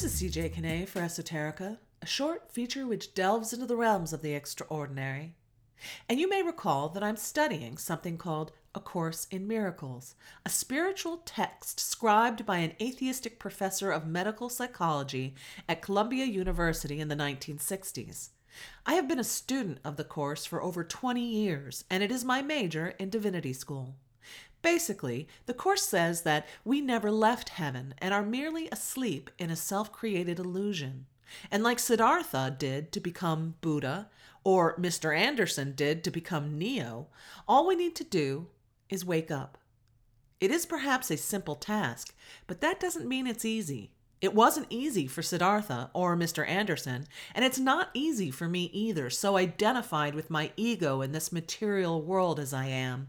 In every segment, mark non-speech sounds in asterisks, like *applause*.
This is CJ Kinney for Esoterica, a short feature which delves into the realms of the extraordinary. And you may recall that I'm studying something called A Course in Miracles, a spiritual text scribed by an atheistic professor of medical psychology at Columbia University in the 1960s. I have been a student of the course for over 20 years, and it is my major in divinity school. Basically, the Course says that we never left heaven and are merely asleep in a self created illusion. And like Siddhartha did to become Buddha, or Mr. Anderson did to become Neo, all we need to do is wake up. It is perhaps a simple task, but that doesn't mean it's easy. It wasn't easy for Siddhartha or Mr. Anderson, and it's not easy for me either, so identified with my ego in this material world as I am.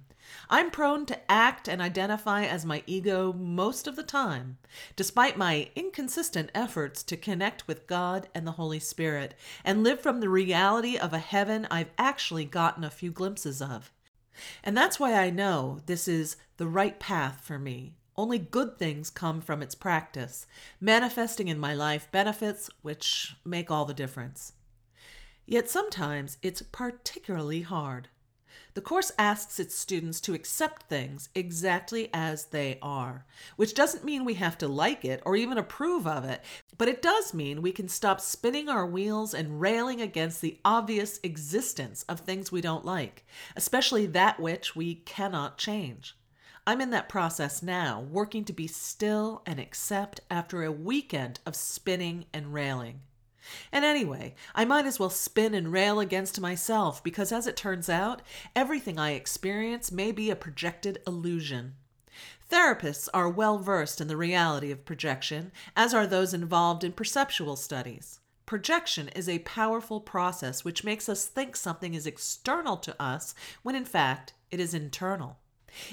I'm prone to act and identify as my ego most of the time, despite my inconsistent efforts to connect with God and the Holy Spirit and live from the reality of a heaven I've actually gotten a few glimpses of. And that's why I know this is the right path for me. Only good things come from its practice, manifesting in my life benefits which make all the difference. Yet sometimes it's particularly hard. The course asks its students to accept things exactly as they are, which doesn't mean we have to like it or even approve of it, but it does mean we can stop spinning our wheels and railing against the obvious existence of things we don't like, especially that which we cannot change. I'm in that process now, working to be still and accept after a weekend of spinning and railing. And anyway, I might as well spin and rail against myself because, as it turns out, everything I experience may be a projected illusion. Therapists are well versed in the reality of projection, as are those involved in perceptual studies. Projection is a powerful process which makes us think something is external to us when in fact it is internal.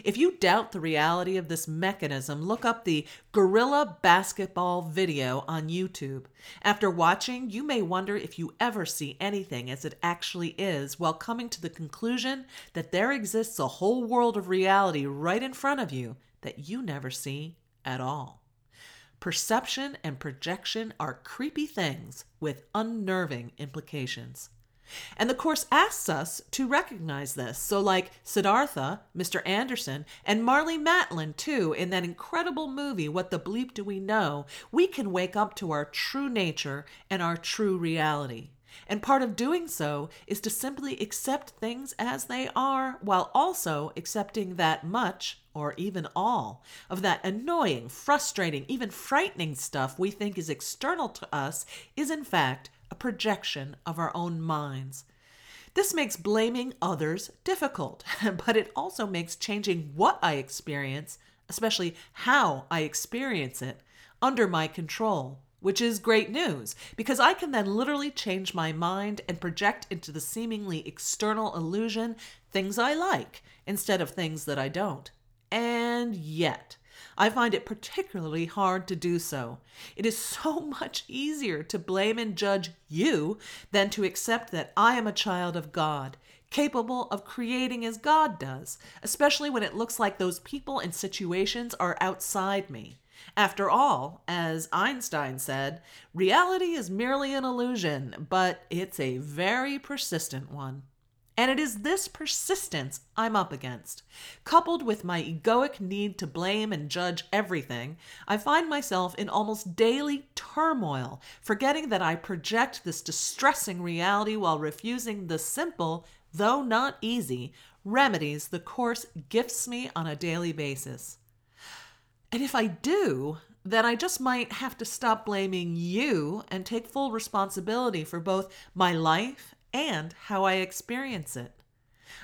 If you doubt the reality of this mechanism, look up the Gorilla Basketball video on YouTube. After watching, you may wonder if you ever see anything as it actually is while coming to the conclusion that there exists a whole world of reality right in front of you that you never see at all. Perception and projection are creepy things with unnerving implications. And the Course asks us to recognize this. So, like Siddhartha, Mr. Anderson, and Marlee Matlin, too, in that incredible movie, What the Bleep Do We Know, we can wake up to our true nature and our true reality. And part of doing so is to simply accept things as they are while also accepting that much, or even all, of that annoying, frustrating, even frightening stuff we think is external to us is in fact a projection of our own minds. This makes blaming others difficult, *laughs* but it also makes changing what I experience, especially how I experience it, under my control, which is great news because I can then literally change my mind and project into the seemingly external illusion things I like instead of things that I don't. And yet, I find it particularly hard to do so. It is so *laughs* much easier to blame and judge you than to accept that I am a child of God, capable of creating as God does, especially when it looks like those people and situations are outside me. After all, as Einstein said, reality is merely an illusion, but it's a very persistent one. And it is this persistence I'm up against. Coupled with my egoic need to blame and judge everything, I find myself in almost daily turmoil, forgetting that I project this distressing reality while refusing the simple, though not easy, remedies the Course gifts me on a daily basis. And if I do, then I just might have to stop blaming you and take full responsibility for both my life and how I experience it.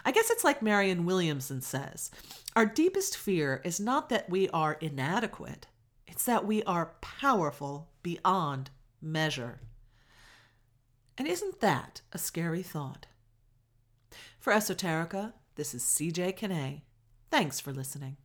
I guess it's like Marianne Williamson says our deepest fear is not that we are inadequate, it's that we are powerful beyond measure. And isn't that a scary thought? For Esoterica, this is CJ Kinney. Thanks for listening.